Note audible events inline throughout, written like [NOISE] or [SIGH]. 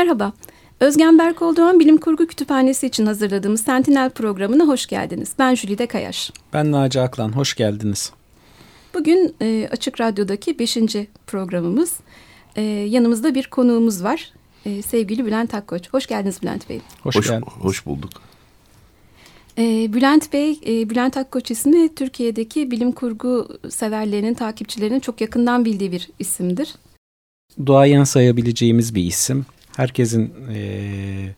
Merhaba. Özgen Berkoldoğan Bilim Kurgu Kütüphanesi için hazırladığımız Sentinel programına hoş geldiniz. Ben Jülide Kayaş. Ben Naci Aklan, hoş geldiniz. Bugün e, Açık Radyo'daki beşinci programımız. E, yanımızda bir konuğumuz var. E, sevgili Bülent Akkoç. Hoş geldiniz Bülent Bey. Hoş, hoş, hoş bulduk. E, Bülent Bey, e, Bülent Akkoç ismi Türkiye'deki bilim kurgu severlerinin, takipçilerinin çok yakından bildiği bir isimdir. Duayen sayabileceğimiz bir isim. Herkesin e,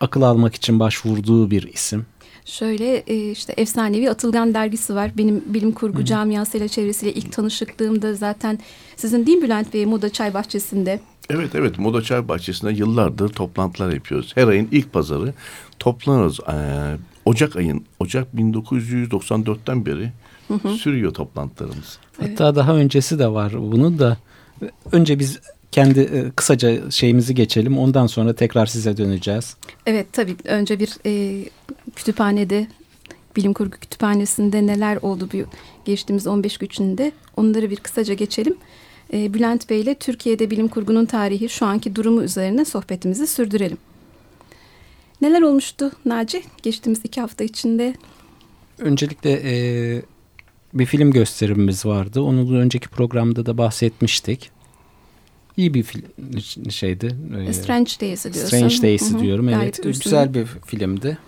akıl almak için başvurduğu bir isim. Şöyle e, işte efsanevi Atılgan dergisi var. Benim bilim kurgu Hı. camiasıyla çevresiyle ilk tanışıklığımda zaten sizin değil Bülent Bey Moda Çay Bahçesi'nde. Evet evet Moda Çay Bahçesi'nde yıllardır toplantılar yapıyoruz. Her ayın ilk pazarı toplanırız. Ee, Ocak ayın, Ocak 1994'ten beri hı hı. sürüyor toplantılarımız. Hatta evet. daha öncesi de var bunu da. Önce biz kendi e, kısaca şeyimizi geçelim. Ondan sonra tekrar size döneceğiz. Evet tabii önce bir e, kütüphanede bilim kurgu kütüphanesinde neler oldu bu geçtiğimiz 15 gününde onları bir kısaca geçelim. E, Bülent Bey ile Türkiye'de bilim kurgunun tarihi şu anki durumu üzerine sohbetimizi sürdürelim. Neler olmuştu Naci geçtiğimiz iki hafta içinde? Öncelikle e, bir film gösterimimiz vardı. Onu önceki programda da bahsetmiştik iyi bir film şeydi. Ee, Strange Days'i diyorsun. Strange Days'i diyorum. Evet. Gayet güzel bir filmdi.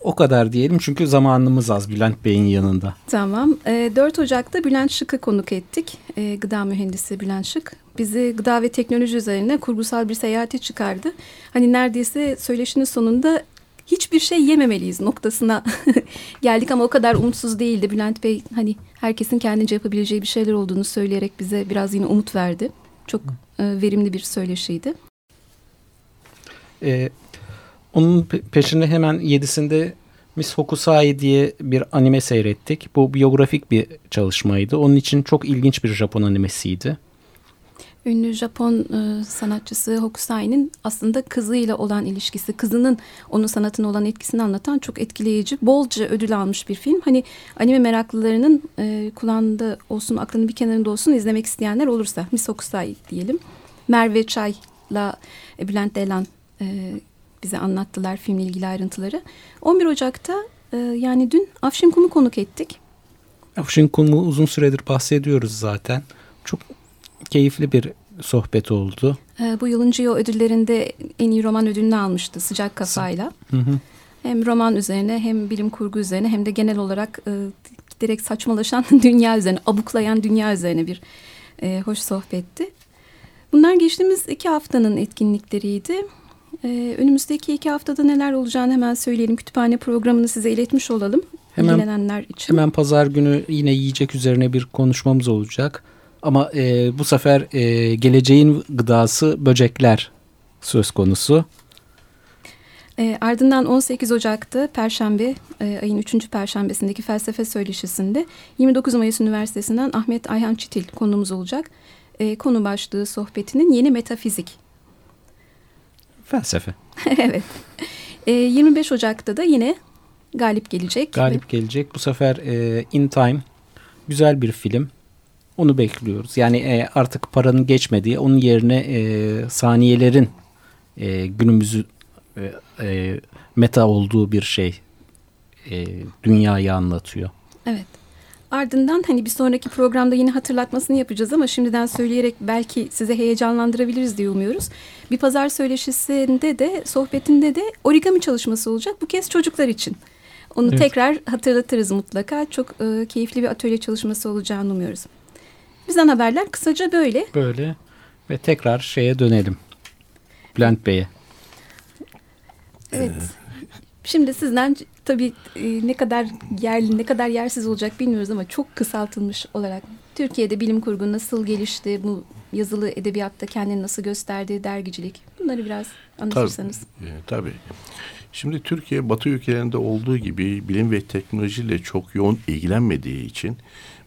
O kadar diyelim çünkü zamanımız az Bülent Bey'in yanında. Tamam. E, 4 Ocak'ta Bülent Şık'ı konuk ettik. E, gıda mühendisi Bülent Şık. Bizi gıda ve teknoloji üzerine kurgusal bir seyahati çıkardı. Hani neredeyse söyleşinin sonunda hiçbir şey yememeliyiz noktasına [LAUGHS] geldik ama o kadar umutsuz değildi. Bülent Bey hani herkesin kendince yapabileceği bir şeyler olduğunu söyleyerek bize biraz yine umut verdi. Çok e, verimli bir söyleşiydi. Ee, onun peşinde hemen yedisinde Miss Hokusai diye bir anime seyrettik. Bu biyografik bir çalışmaydı. Onun için çok ilginç bir Japon animesiydi ünlü Japon e, sanatçısı Hokusai'nin aslında kızıyla olan ilişkisi, kızının onun sanatına olan etkisini anlatan çok etkileyici, bolca ödül almış bir film. Hani anime meraklılarının e, kulağında olsun, aklının bir kenarında olsun izlemek isteyenler olursa Miss Hokusai diyelim. Merve Çay'la e, Bülent Delan e, bize anlattılar filmle ilgili ayrıntıları. 11 Ocak'ta e, yani dün Afşin Kum'u konuk ettik. Afşin Kum'u uzun süredir bahsediyoruz zaten. Çok keyifli bir sohbet oldu. E, bu yılın Gio ödüllerinde en iyi roman ödülünü almıştı sıcak kafayla. Hı hı. Hem roman üzerine hem bilim kurgu üzerine hem de genel olarak e, giderek saçmalaşan [LAUGHS] dünya üzerine, abuklayan dünya üzerine bir e, hoş sohbetti. Bunlar geçtiğimiz iki haftanın etkinlikleriydi. Ee, önümüzdeki iki haftada neler olacağını hemen söyleyelim. Kütüphane programını size iletmiş olalım. Hemen, için. Hemen pazar günü yine yiyecek üzerine bir konuşmamız olacak. Ama e, bu sefer e, geleceğin gıdası böcekler söz konusu. E, ardından 18 Ocak'ta Perşembe, e, ayın 3. Perşembesindeki felsefe söyleşisinde 29 Mayıs Üniversitesi'nden Ahmet Ayhan Çitil konumuz olacak. E, konu başlığı sohbetinin yeni metafizik. Felsefe. [LAUGHS] evet. E, 25 Ocak'ta da yine Galip gelecek. Galip gelecek. Bu sefer e, In Time. Güzel bir film. Onu bekliyoruz. Yani e, artık paranın geçmediği, onun yerine e, saniyelerin e, günümüzü e, e, meta olduğu bir şey e, dünyayı anlatıyor. Evet. Ardından hani bir sonraki programda yine hatırlatmasını yapacağız ama şimdiden söyleyerek belki size heyecanlandırabiliriz diye umuyoruz. Bir pazar söyleşisinde de sohbetinde de origami çalışması olacak. Bu kez çocuklar için. Onu evet. tekrar hatırlatırız mutlaka. Çok e, keyifli bir atölye çalışması olacağını umuyoruz. Bizden haberler kısaca böyle. Böyle ve tekrar şeye dönelim. Bülent Bey'e. Evet. Şimdi sizden tabii e, ne kadar yerli ne kadar yersiz olacak bilmiyoruz ama çok kısaltılmış olarak Türkiye'de bilim kurgu nasıl gelişti, bu yazılı edebiyatta kendini nasıl gösterdi, dergicilik bunları biraz anlatırsanız. Tabii. E, tabii. Şimdi Türkiye Batı ülkelerinde olduğu gibi bilim ve teknolojiyle çok yoğun ilgilenmediği için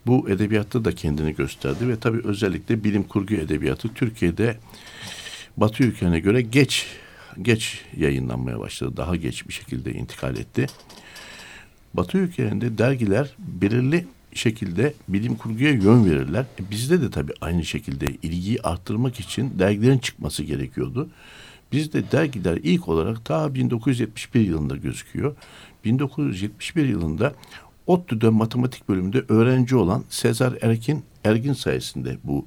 bu edebiyatta da kendini gösterdi ve tabii özellikle bilim kurgu edebiyatı Türkiye'de Batı ülkelerine göre geç geç yayınlanmaya başladı. Daha geç bir şekilde intikal etti. Batı ülkelerinde dergiler belirli şekilde bilim kurguya yön verirler. E bizde de tabii aynı şekilde ilgiyi arttırmak için dergilerin çıkması gerekiyordu. Bizde dergiler ilk olarak ta 1971 yılında gözüküyor. 1971 yılında ODTÜ'de matematik bölümünde öğrenci olan Sezar Erkin Ergin sayesinde bu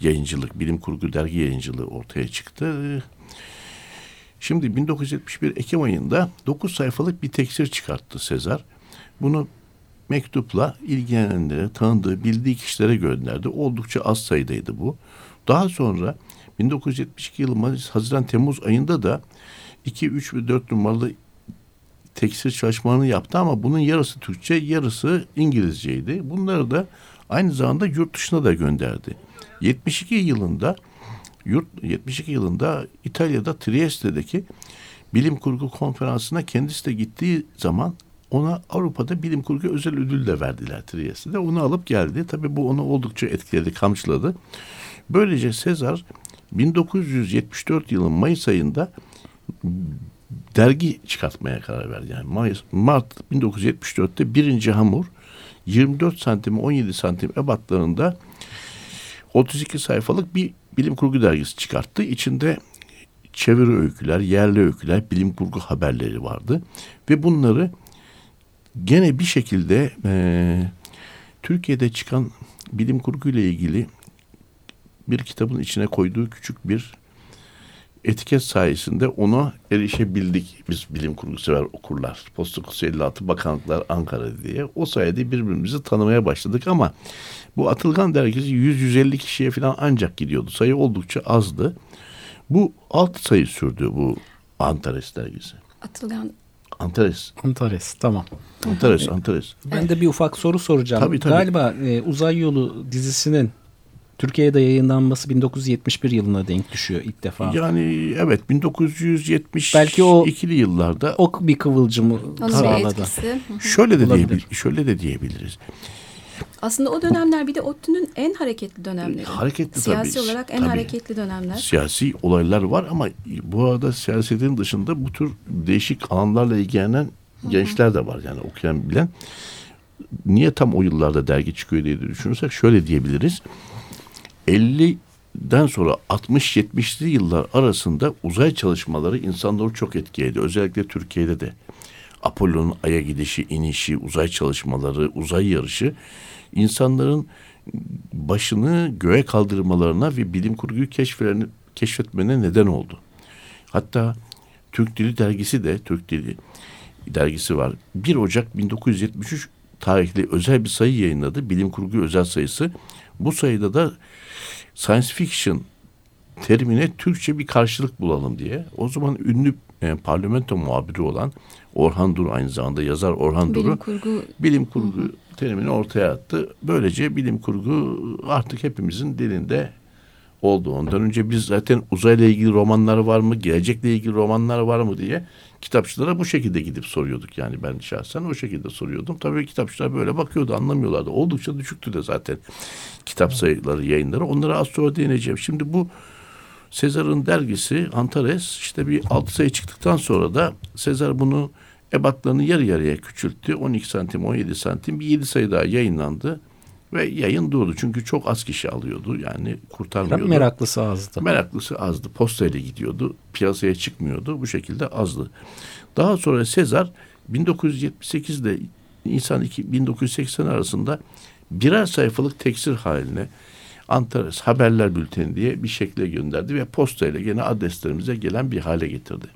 yayıncılık, bilim kurgu dergi yayıncılığı ortaya çıktı. Şimdi 1971 Ekim ayında 9 sayfalık bir teksir çıkarttı Sezar. Bunu mektupla ilgilenenlere, tanıdığı, bildiği kişilere gönderdi. Oldukça az sayıdaydı bu. Daha sonra 1972 yılı Haziran, Temmuz ayında da 2, 3 ve 4 numaralı tekstil çalışmalarını yaptı ama bunun yarısı Türkçe, yarısı İngilizceydi. Bunları da aynı zamanda yurt dışına da gönderdi. 72 yılında yurt 72 yılında İtalya'da Trieste'deki bilim kurgu konferansına kendisi de gittiği zaman ona Avrupa'da bilim kurgu özel ödül de verdiler Trieste'de. Onu alıp geldi. Tabii bu onu oldukça etkiledi, kamçıladı. Böylece Sezar 1974 yılın Mayıs ayında dergi çıkartmaya karar verdi. Yani Mayıs, Mart 1974'te birinci hamur 24 santim 17 santim ebatlarında 32 sayfalık bir bilim kurgu dergisi çıkarttı. İçinde çeviri öyküler, yerli öyküler, bilim kurgu haberleri vardı. Ve bunları gene bir şekilde e, Türkiye'de çıkan bilim kurgu ile ilgili bir kitabın içine koyduğu küçük bir etiket sayesinde ona erişebildik biz bilim kurgu sever okurlar. Posta 56 Bakanlıklar Ankara diye. O sayede birbirimizi tanımaya başladık ama bu Atılgan dergisi 100-150 kişiye falan ancak gidiyordu. Sayı oldukça azdı. Bu alt sayı sürdü bu Antares dergisi. Atılgan Antares. Antares tamam. Antares, Antares. Ben de bir ufak soru soracağım. Tabii, tabii. Galiba e, Uzay Yolu dizisinin Türkiye'de yayınlanması 1971 yılına denk düşüyor ilk defa. Yani evet 1970 Belki o- ikili yıllarda o bir kıvılcımı sağladı. şöyle de Olabilir. diyebil şöyle de diyebiliriz. Aslında o dönemler bir de ODTÜ'nün en hareketli dönemleri. Hareketli Siyasi tabii. olarak en Tabii. hareketli dönemler. Siyasi olaylar var ama bu arada siyasetin dışında bu tür değişik alanlarla ilgilenen gençler de var yani okuyan bilen. Niye tam o yıllarda dergi çıkıyor diye düşünürsek şöyle diyebiliriz. 50'den sonra 60-70'li yıllar arasında uzay çalışmaları insanları çok etkiledi. Özellikle Türkiye'de de. Apollo'nun Ay'a gidişi, inişi, uzay çalışmaları, uzay yarışı insanların başını göğe kaldırmalarına ve bilim kurguyu keşfetmene neden oldu. Hatta Türk Dili Dergisi de Türk Dili dergisi var. 1 Ocak 1973 tarihli özel bir sayı yayınladı. Bilim kurgu özel sayısı. Bu sayıda da science fiction terimine Türkçe bir karşılık bulalım diye. O zaman ünlü e, parlamento muhabiri olan Orhan Dur aynı zamanda yazar Orhan Bilim Dur'u kurgu bilim kurgu terimini ortaya attı. Böylece bilim kurgu artık hepimizin dilinde oldu. Ondan önce biz zaten uzayla ilgili romanlar var mı, gelecekle ilgili romanlar var mı diye kitapçılara bu şekilde gidip soruyorduk. Yani ben şahsen o şekilde soruyordum. Tabii kitapçılar böyle bakıyordu, anlamıyorlardı. Oldukça düşüktü de zaten kitap sayıları, yayınları. Onlara az sonra değineceğim. Şimdi bu Sezar'ın dergisi Antares işte bir altı sayı çıktıktan sonra da Sezar bunu ebatlarını yarı yarıya küçülttü. 12 santim, 17 santim bir 7 sayı daha yayınlandı. Ve yayın durdu. Çünkü çok az kişi alıyordu. Yani kurtarmıyordu. Meraklısı azdı. Meraklısı azdı. Postayla gidiyordu. Piyasaya çıkmıyordu. Bu şekilde azdı. Daha sonra Sezar 1978'de Nisan 2 1980 arasında birer sayfalık teksir haline Antares Haberler Bülteni diye bir şekle gönderdi ve postayla gene adreslerimize gelen bir hale getirdi.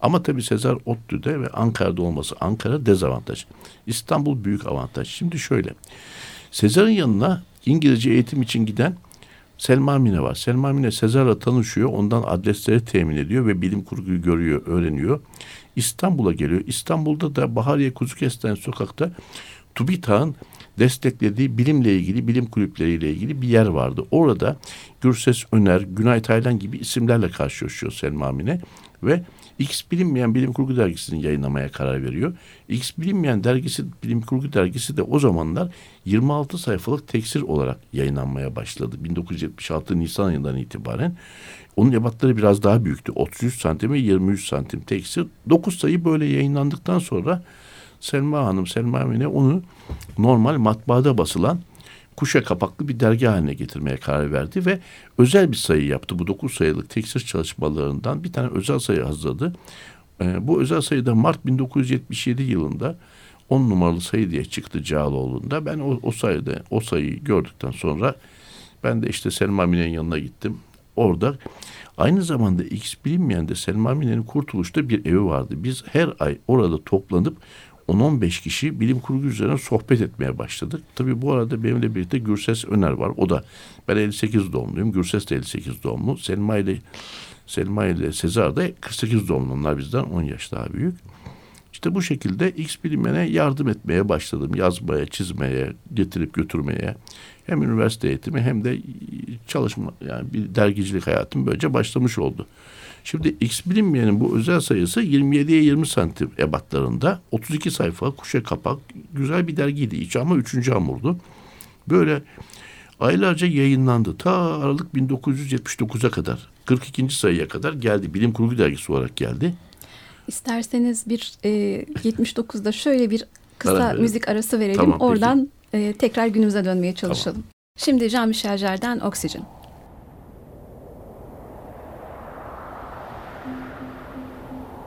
Ama tabii Sezar ODTÜ'de ve Ankara'da olması Ankara dezavantaj. İstanbul büyük avantaj. Şimdi şöyle. Sezar'ın yanına İngilizce eğitim için giden Selma Mine var. Selma Mine Sezar'la tanışıyor. Ondan adresleri temin ediyor ve bilim kurguyu görüyor, öğreniyor. İstanbul'a geliyor. İstanbul'da da Bahariye Kuzukesten sokakta TÜBİTAK'ın desteklediği bilimle ilgili, bilim kulüpleriyle ilgili bir yer vardı. Orada Gürses Öner, Günay Taylan gibi isimlerle karşılaşıyor Selma Mine ve X bilinmeyen bilim kurgu dergisini yayınlamaya karar veriyor. X bilinmeyen dergisi, bilim kurgu dergisi de o zamanlar 26 sayfalık teksir olarak yayınlanmaya başladı. 1976 Nisan ayından itibaren. Onun ebatları biraz daha büyüktü. 33 santim ve 23 santim teksir. 9 sayı böyle yayınlandıktan sonra Selma Hanım, Selma Mine onu normal matbaada basılan kuşa kapaklı bir dergi haline getirmeye karar verdi ve özel bir sayı yaptı. Bu dokuz sayılık tekstil çalışmalarından bir tane özel sayı hazırladı. E, bu özel sayıda Mart 1977 yılında 10 numaralı sayı diye çıktı Cağaloğlu'nda. Ben o, o sayıda o sayıyı gördükten sonra ben de işte Selma Mine'nin yanına gittim. Orada aynı zamanda X bilinmeyen de Selma Mine'nin Kurtuluş'ta bir evi vardı. Biz her ay orada toplanıp 10-15 kişi bilim kurgu üzerine sohbet etmeye başladık. Tabii bu arada benimle birlikte Gürses Öner var. O da ben 58 doğumluyum. Gürses de 58 doğumlu. Selma ile Selma ile Sezar da 48 doğumlu. Onlar bizden 10 yaş daha büyük. İşte bu şekilde X bilimene yardım etmeye başladım. Yazmaya, çizmeye, getirip götürmeye. Hem üniversite eğitimi hem de çalışma yani bir dergicilik hayatım böylece başlamış oldu. Şimdi X bilinmeyenin bu özel sayısı 27'ye 20 santim ebatlarında 32 sayfa kuşa kapak güzel bir dergiydi. İç ama üçüncü hamurdu. Böyle aylarca yayınlandı. Ta Aralık 1979'a kadar 42. sayıya kadar geldi. Bilim Kurgu dergisi olarak geldi. İsterseniz bir e, 79'da şöyle bir kısa Ara müzik arası verelim. Tamam, peki. Oradan e, tekrar günümüze dönmeye çalışalım. Şimdi Jean-Michel Jarre'den Oxygen. うん。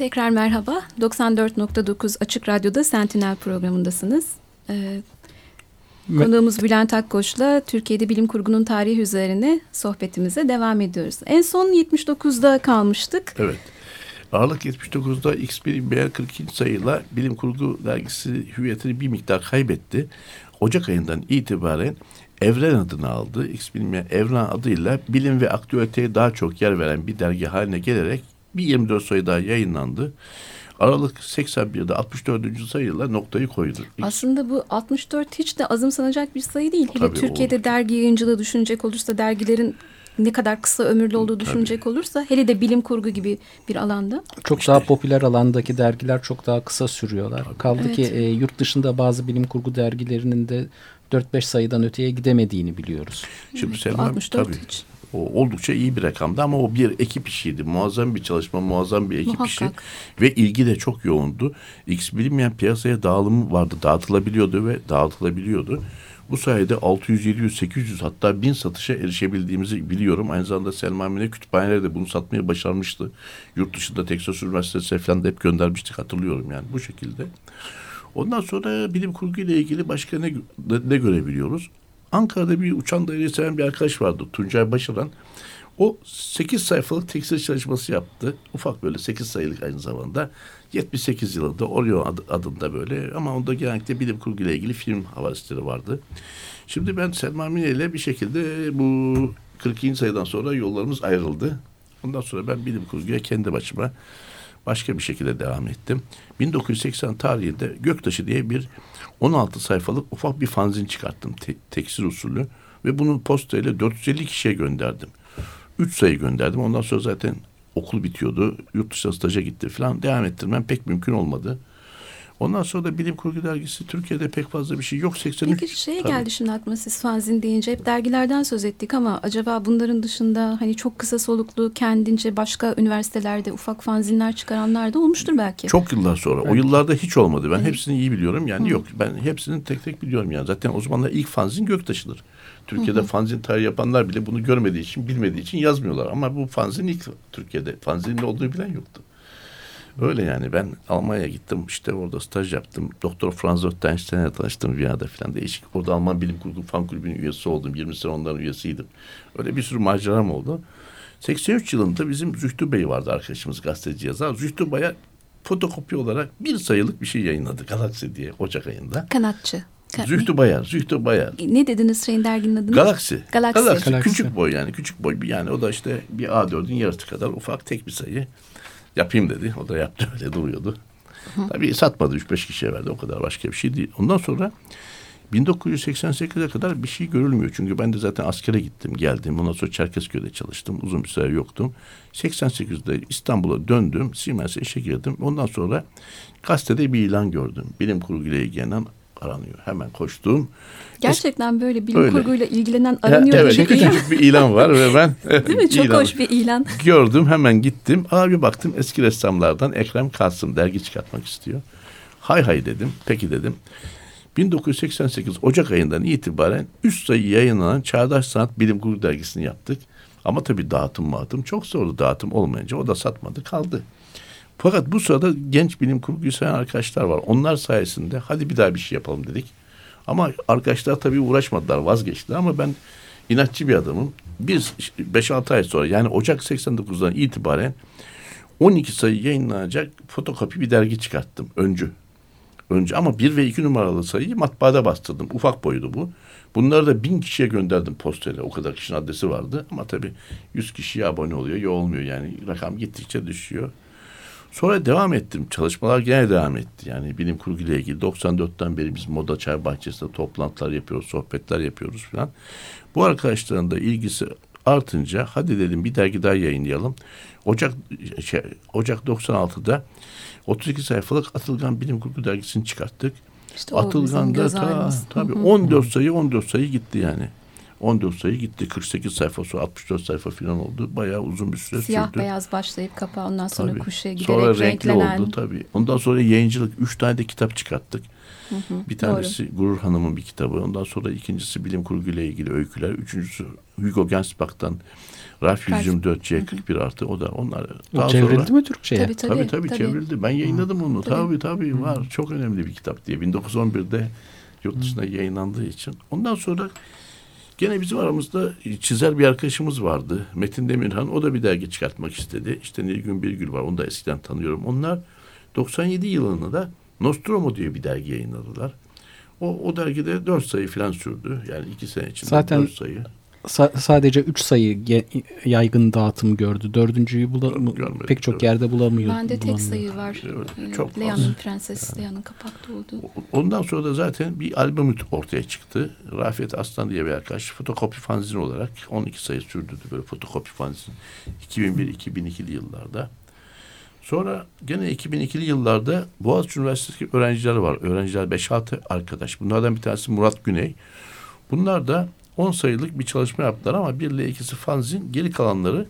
Tekrar merhaba. 94.9 Açık Radyo'da Sentinel programındasınız. Ee, konuğumuz Bülent Akkoç'la Türkiye'de bilim kurgunun tarihi üzerine sohbetimize devam ediyoruz. En son 79'da kalmıştık. Evet. Aralık 79'da X1 42 sayıyla bilim kurgu dergisi hüviyetini bir miktar kaybetti. Ocak ayından itibaren Evren adını aldı. X bilinmeyen Evren adıyla bilim ve aktüeliteye daha çok yer veren bir dergi haline gelerek bir 24 sayı daha yayınlandı. Aralık 81'de 64. sayıyla noktayı koydu. Aslında bu 64 hiç de azımsanacak bir sayı değil. Hele Tabii, Türkiye'de olur. dergi yayıncılığı düşünecek olursa dergilerin ne kadar kısa ömürlü olduğu düşünecek olursa hele de bilim kurgu gibi bir alanda. Çok daha popüler alandaki dergiler çok daha kısa sürüyorlar. Kaldı Evet. ki e, yurt dışında bazı bilim kurgu dergilerinin de 4-5 sayıdan öteye gidemediğini biliyoruz. Şimdi Evet, Selma 64 tabii hiç. O oldukça iyi bir rakamdı ama o bir ekip işiydi. Muazzam bir çalışma, muazzam bir ekip Muhakkak. işi ve ilgi de çok yoğundu. X bilinmeyen piyasaya dağılımı vardı. Dağıtılabiliyordu ve dağıtılabiliyordu. Bu sayede 600, 700, 800 hatta 1000 satışa erişebildiğimizi biliyorum. Aynı zamanda Selma Mine kütüphaneleri de bunu satmayı başarmıştı. Yurt dışında Texas Üniversitesi falan da hep göndermiştik hatırlıyorum yani bu şekilde. Ondan sonra bilim kurgu ile ilgili başka ne, ne görebiliyoruz? Ankara'da bir uçan daireyi seven bir arkadaş vardı. Tuncay Başaran. O 8 sayfalık tekstil çalışması yaptı. Ufak böyle 8 sayılık aynı zamanda. 78 yılında Orion adı- adında böyle ama onda genellikle bilim kurgu ile ilgili film havalisleri vardı. Şimdi ben Selma Mine ile bir şekilde bu 42. sayıdan sonra yollarımız ayrıldı. Ondan sonra ben bilim kurguya kendi başıma başka bir şekilde devam ettim. 1980 tarihinde Göktaşı diye bir 16 sayfalık ufak bir fanzin çıkarttım te- tekstil usulü ve bunu postayla 450 kişiye gönderdim. 3 sayı gönderdim. Ondan sonra zaten okul bitiyordu. Yurt dışına staja gitti falan. Devam ettirmem pek mümkün olmadı. Ondan sonra da Bilim Kurgu Dergisi Türkiye'de pek fazla bir şey yok. 83. Peki şeye Tabii. geldi şimdi aklıma siz fanzin deyince hep dergilerden söz ettik ama acaba bunların dışında hani çok kısa soluklu kendince başka üniversitelerde ufak fanzinler çıkaranlar da olmuştur belki. Çok yıllar sonra. O yıllarda hiç olmadı. Ben Evet. hepsini iyi biliyorum. Yani yok. Ben hepsini tek tek biliyorum yani. Zaten o zamanlar ilk fanzin Göktaşı'dır. Türkiye'de fanzin tarihi yapanlar bile bunu görmediği için, bilmediği için yazmıyorlar. Ama bu fanzin ilk Türkiye'de. Fanzinin ne olduğunu bilen yoktu. Öyle yani ben Almanya'ya gittim işte orada staj yaptım. Doktor Franz Rottenstein'le tanıştım Viyana'da falan değişik. Orada Alman Bilim Kurgu Fan Kulübü'nün üyesi oldum. 20 sene onların üyesiydim. Öyle bir sürü maceram oldu. 83 yılında bizim Zühtü Bey vardı arkadaşımız gazeteci yazar. Zühtü Bey'e fotokopi olarak bir sayılık bir şey yayınladı Galaxy diye Ocak ayında. Kanatçı. Ka- Zühtü Bayar, Zühtü Bayar. Ne dediniz şeyin derginin adını? Galaxy. Galaxy. Galaxy. Küçük boy yani küçük boy. bir Yani o da işte bir A4'ün yarısı kadar ufak tek bir sayı. Yapayım dedi. O da yaptı öyle duruyordu. Tabii satmadı 3-5 kişiye verdi. O kadar başka bir şey değil. Ondan sonra 1988'e kadar bir şey görülmüyor. Çünkü ben de zaten askere gittim, geldim. Ondan sonra Çerkezköy'de çalıştım. Uzun bir süre yoktum. 88'de İstanbul'a döndüm. Siemens'e işe girdim. Ondan sonra gazetede bir ilan gördüm. Bilim kurgu ile ilgilenen aranıyor. Hemen koştum. Gerçekten böyle bilim Öyle. kurguyla ilgilenen Ya, aranıyor evet, bir ilan. küçük bir ilan var ve ben [LAUGHS] Değil mi? Çok ilan- hoş bir ilan. gördüm hemen gittim. Abi baktım eski ressamlardan Ekrem Kasım dergi çıkartmak istiyor. Hay hay dedim. Peki dedim. 1988 Ocak ayından itibaren üst sayı yayınlanan Çağdaş Sanat Bilim Kurgu dergisini yaptık. Ama tabii dağıtım dağıtım çok zordu dağıtım olmayınca o da satmadı kaldı. Fakat bu sırada genç bilim kurguyu seven arkadaşlar var. Onlar sayesinde hadi bir daha bir şey yapalım dedik. Ama arkadaşlar tabii uğraşmadılar vazgeçtiler ama ben inatçı bir adamım. Biz 5-6 ay sonra yani Ocak 89'dan itibaren 12 sayı yayınlanacak fotokopi bir dergi çıkarttım öncü. Önce ama 1 ve 2 numaralı sayıyı matbaada bastırdım. Ufak boydu bu. Bunları da bin kişiye gönderdim postayla. O kadar kişinin adresi vardı. Ama tabii 100 kişiye abone oluyor. Ya olmuyor yani. Rakam gittikçe düşüyor. Sonra devam ettim. Çalışmalar gene devam etti. Yani bilim kurgu ile ilgili 94'ten beri biz Moda Çay Bahçesi'nde toplantılar yapıyoruz, sohbetler yapıyoruz falan. Bu arkadaşların da ilgisi artınca hadi dedim bir dergi daha yayınlayalım. Ocak şey, Ocak 96'da 32 sayfalık Atılgan Bilim Kurgu dergisini çıkarttık. İşte Atılgan'da ta, tabii Hı hı. 14 sayı 14 sayı gitti yani. 14 sayı gitti. 48 sayfa sonra 64 sayfa falan oldu. Bayağı uzun bir süre Siyah sürdü. beyaz başlayıp kapağı ondan sonra Tabii. kuşaya giderek Sonra renkli renklenen. oldu tabii. Ondan sonra yayıncılık. Üç tane de kitap çıkarttık. Hı hı, Bir tanesi Gurur Hanım'ın bir kitabı. Ondan sonra ikincisi bilim kurgu ile ilgili öyküler. Üçüncüsü Hugo Gensbach'tan Ralph Ralph. 124 C 41 artı. O da onlar. O Daha çevrildi sonra, mi Türkçe'ye? Tabii tabii. Tabii tabii, çevrildi. Ben yayınladım onu. Tabii. Tabii tabii, var. Çok önemli bir kitap diye. 1911'de yurt dışında yayınlandığı için. Ondan sonra Gene bizim aramızda çizer bir arkadaşımız vardı. Metin Demirhan. O da bir dergi çıkartmak istedi. İşte Nilgün Birgül var. Onu da eskiden tanıyorum. Onlar 97 yılında da Nostromo diye bir dergi yayınladılar. O, o dergide dört sayı falan sürdü. Yani iki sene içinde Zaten dört sayı. Sa- sadece 3 sayı ge- yaygın dağıtım gördü. Dördüncüyü bula- Görmedim, pek çok evet. yerde bulamıyor. Bende tek sayı var. Evet, Ee, çok. Lea'nın Prenses, Lea'nın kapakta olduğu. Ondan sonra da zaten bir albüm ortaya çıktı. Rafet Aslan diye bir arkadaş fotokopi fanzin olarak 12 sayı sürdürdü böyle fotokopi fanzin 2001-2002'li yıllarda. Sonra gene 2002'li yıllarda Boğaziçi Üniversitesi öğrenciler var. Öğrenciler 5-6 arkadaş. Bunlardan bir tanesi Murat Güney. Bunlar da 10 sayılık bir çalışma yaptılar ama 1 ile ikisi fanzin, geri kalanları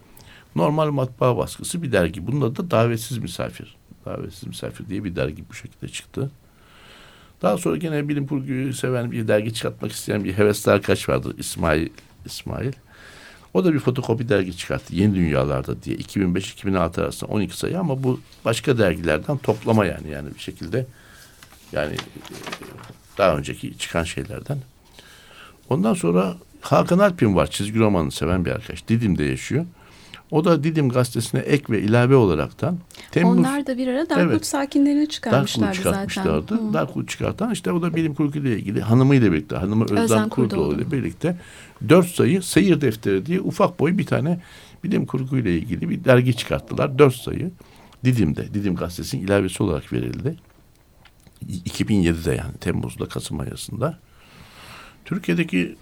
normal matbaa baskısı bir dergi. Bunun adı da Davetsiz Misafir. Davetsiz Misafir diye bir dergi bu şekilde çıktı. Daha sonra gene bilim kurguyu seven bir dergi çıkartmak isteyen bir hevesli arkadaş vardı İsmail İsmail. O da bir fotokopi dergi çıkarttı Yeni Dünyalarda diye 2005-2006 arasında 12 sayı ama bu başka dergilerden toplama yani yani bir şekilde yani e, daha önceki çıkan şeylerden. Ondan sonra Hakan Alpin var çizgi romanı seven bir arkadaş. Didim'de yaşıyor. O da Didim gazetesine ek ve ilave olaraktan Temmuz Onlar da bir ara Darkwood Evet. sakinlerini Darkwood çıkarmışlardı zaten. çıkartmışlardı. Hı. Darkwood çıkartan işte o da bilim kurgu ile ilgili hanımıyla birlikte hanımı Özlem, Özlem Kurdoğlu ile birlikte dört sayı seyir defteri diye ufak boy bir tane bilim kurgu ile ilgili bir dergi çıkarttılar. Dört sayı Didim'de Didim gazetesinin ilavesi olarak verildi. İ- 2007'de yani Temmuz'da Kasım ayında. Türkiye'deki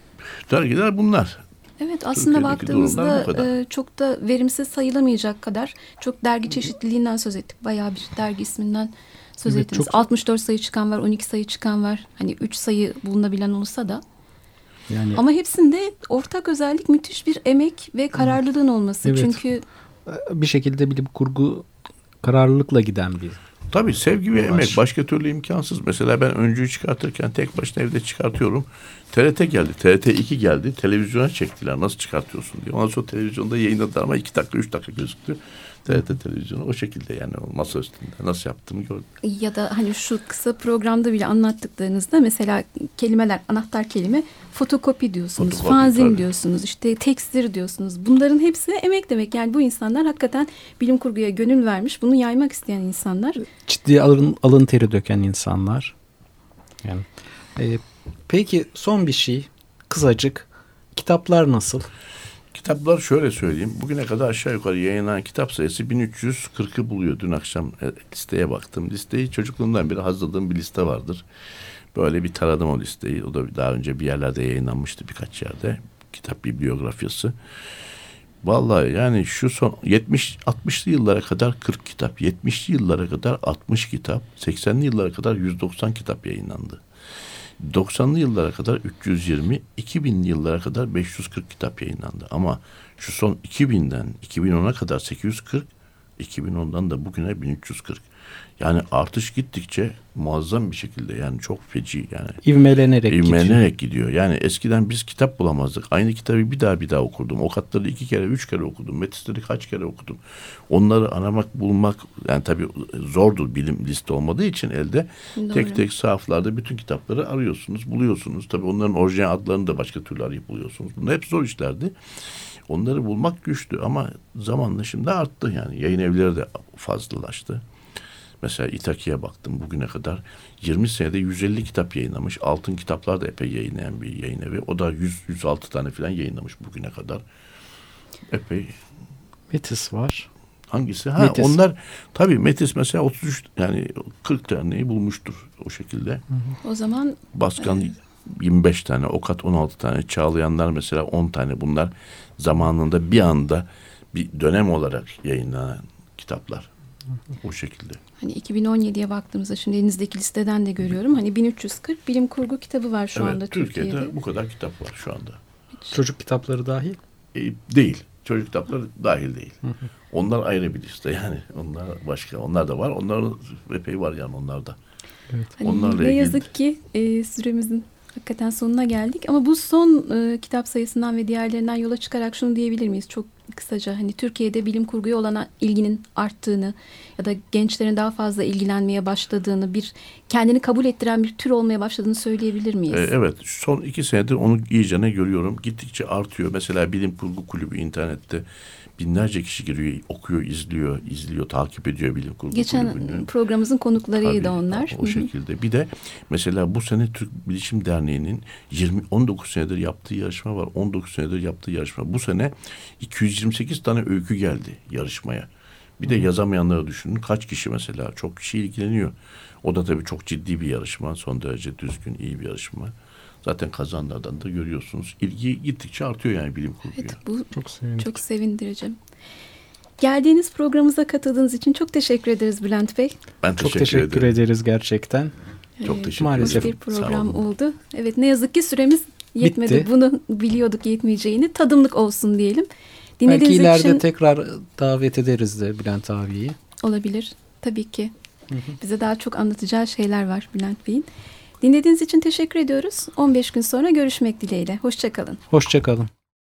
dergiler bunlar. Evet aslında baktığımızda e, çok da verimsiz sayılamayacak kadar çok dergi çeşitliliğinden söz ettik. Bayağı bir dergi isminden söz Evet, ettiniz. çok- 64 sayı çıkan var, 12 sayı çıkan var. Hani 3 sayı bulunabilen olsa da. Yani Ama hepsinde ortak özellik müthiş bir emek ve kararlılığın olması. Evet. Çünkü bir şekilde bilim kurgu kararlılıkla giden bir Tabii sevgi ve Var. emek başka türlü imkansız. Mesela ben öncüyü çıkartırken tek başına evde çıkartıyorum. TRT geldi. TRT 2 geldi. Televizyona çektiler. Nasıl çıkartıyorsun diye. Ondan sonra televizyonda yayınladılar ama iki dakika üç dakika gözüktü. TRT televizyonu o şekilde yani o masa üstünde nasıl yaptığımı gördüm. ya da hani şu kısa programda bile anlattıklarınızda mesela kelimeler anahtar kelime fotokopi diyorsunuz, Fotokopi, fanzin tabii. diyorsunuz, işte tekstir diyorsunuz. Bunların hepsi emek demek. Yani bu insanlar hakikaten bilim kurguya gönül vermiş, bunu yaymak isteyen insanlar. ciddi alın, alın teri döken insanlar. Yani e, peki son bir şey kısacık kitaplar nasıl? Kitaplar şöyle söyleyeyim. Bugüne kadar aşağı yukarı yayınlanan kitap sayısı 1340'ı buluyor. Dün akşam e, listeye baktım. Listeyi çocukluğumdan beri hazırladığım bir liste vardır. Böyle bir taradım o listeyi. O da daha önce bir yerlerde yayınlanmıştı birkaç yerde. Kitap bibliografyası. Vallahi yani şu son 70 60'lı yıllara kadar 40 kitap, 70'li yıllara kadar 60 kitap, 80'li yıllara kadar 190 kitap yayınlandı. 90'lı yıllara kadar 320, 2000'li yıllara kadar 540 kitap yayınlandı. Ama şu son 2000'den 2010'a kadar 840, 2010'dan da bugüne 1340. Yani artış gittikçe muazzam bir şekilde yani çok feci yani İvmelenerek gidiyor. İvmelenerek gidiyor. Yani eskiden biz kitap bulamazdık. Aynı kitabı bir daha bir daha okurdum. O katları iki kere, üç kere okudum. Metisleri kaç kere okudum. Onları aramak, bulmak yani tabii zordur bilim liste olmadığı için elde. Doğru. Tek tek sahaflarda bütün kitapları arıyorsunuz, buluyorsunuz. Tabii onların orijinal adlarını da başka türlü arayıp buluyorsunuz. Bunlar hep zor işlerdi. Onları bulmak güçtü ama zamanla şimdi arttı yani. Yayın evleri de fazlalaştı. Mesela İtaki'ye baktım bugüne kadar 20 senede 150 kitap yayınlamış. Altın kitaplar da epey yayınlayan bir yayın evi. O da 100 106 tane falan yayınlamış bugüne kadar. Epey Metis var. hangisi? Ha Metis. onlar tabii Metis mesela 33 yani 40 taneyi bulmuştur o şekilde. O zaman Baskan 25 tane, Okat 16 tane, Çağlayanlar mesela 10 tane. Bunlar zamanında bir anda bir dönem olarak yayınlanan kitaplar. O şekilde. hani 2017'ye baktığımızda şimdi elinizdeki listeden de görüyorum. Hani 1340 bilim kurgu kitabı var şu evet, anda Türkiye'de, Türkiye'de. bu kadar kitap var şu anda. Çocuk kitapları dahil. E, değil. Çocuk kitapları dahil değil. Onlar ayrı bir liste yani. Onlar başka. Onlar da var. Onların epey var yani onlarda. Hani Onlarla ne ilgili. yazık ki e, süremizin hakikaten sonuna geldik. Ama bu son e, kitap sayısından ve diğerlerinden yola çıkarak şunu diyebilir miyiz? Çok kısaca hani Türkiye'de bilim kurguya olan ilginin arttığını ya da gençlerin daha fazla ilgilenmeye başladığını, bir kendini kabul ettiren bir tür olmaya başladığını söyleyebilir miyiz? Ee, evet son iki senedir onu iyicene görüyorum. Gittikçe artıyor. Mesela bilim kurgu kulübü internette binlerce kişi giriyor, okuyor, izliyor, izliyor, takip ediyor bilim kurgu Geçen kulübünü. programımızın konuklarıydı Tabii, onlar. O şekilde. Bir de mesela bu sene Türk Bilişim Derneği'nin 20 19 senedir yaptığı yarışma var. 19 senedir yaptığı yarışma. Bu sene 228 tane öykü geldi yarışmaya. Bir de yazamayanları düşünün. Kaç kişi mesela? Çok kişi ilgileniyor. O da tabii çok ciddi bir yarışma. Son derece düzgün, iyi bir yarışma. Zaten kazanlardan da görüyorsunuz. İlgi gittikçe artıyor yani bilim kurguya. Evet, bu Çok sevindim. çok sevindirici. Geldiğiniz programımıza katıldığınız için çok teşekkür ederiz Bülent Bey. Ben Çok teşekkür, teşekkür ederim. ederiz gerçekten. Çok Ee, teşekkür Maalesef. Bir program oldu. Evet ne yazık ki süremiz yetmedi. Bitti. Bunu biliyorduk yetmeyeceğini. Tadımlık olsun diyelim. Belki Dinlediğiniz ileride için tekrar davet ederiz de Bülent abiyi. olabilir. Tabii ki. Bize daha çok anlatacağı şeyler var Bülent Bey'in. Dinlediğiniz için teşekkür ediyoruz. 15 gün sonra görüşmek dileğiyle. Hoşçakalın. Hoşçakalın.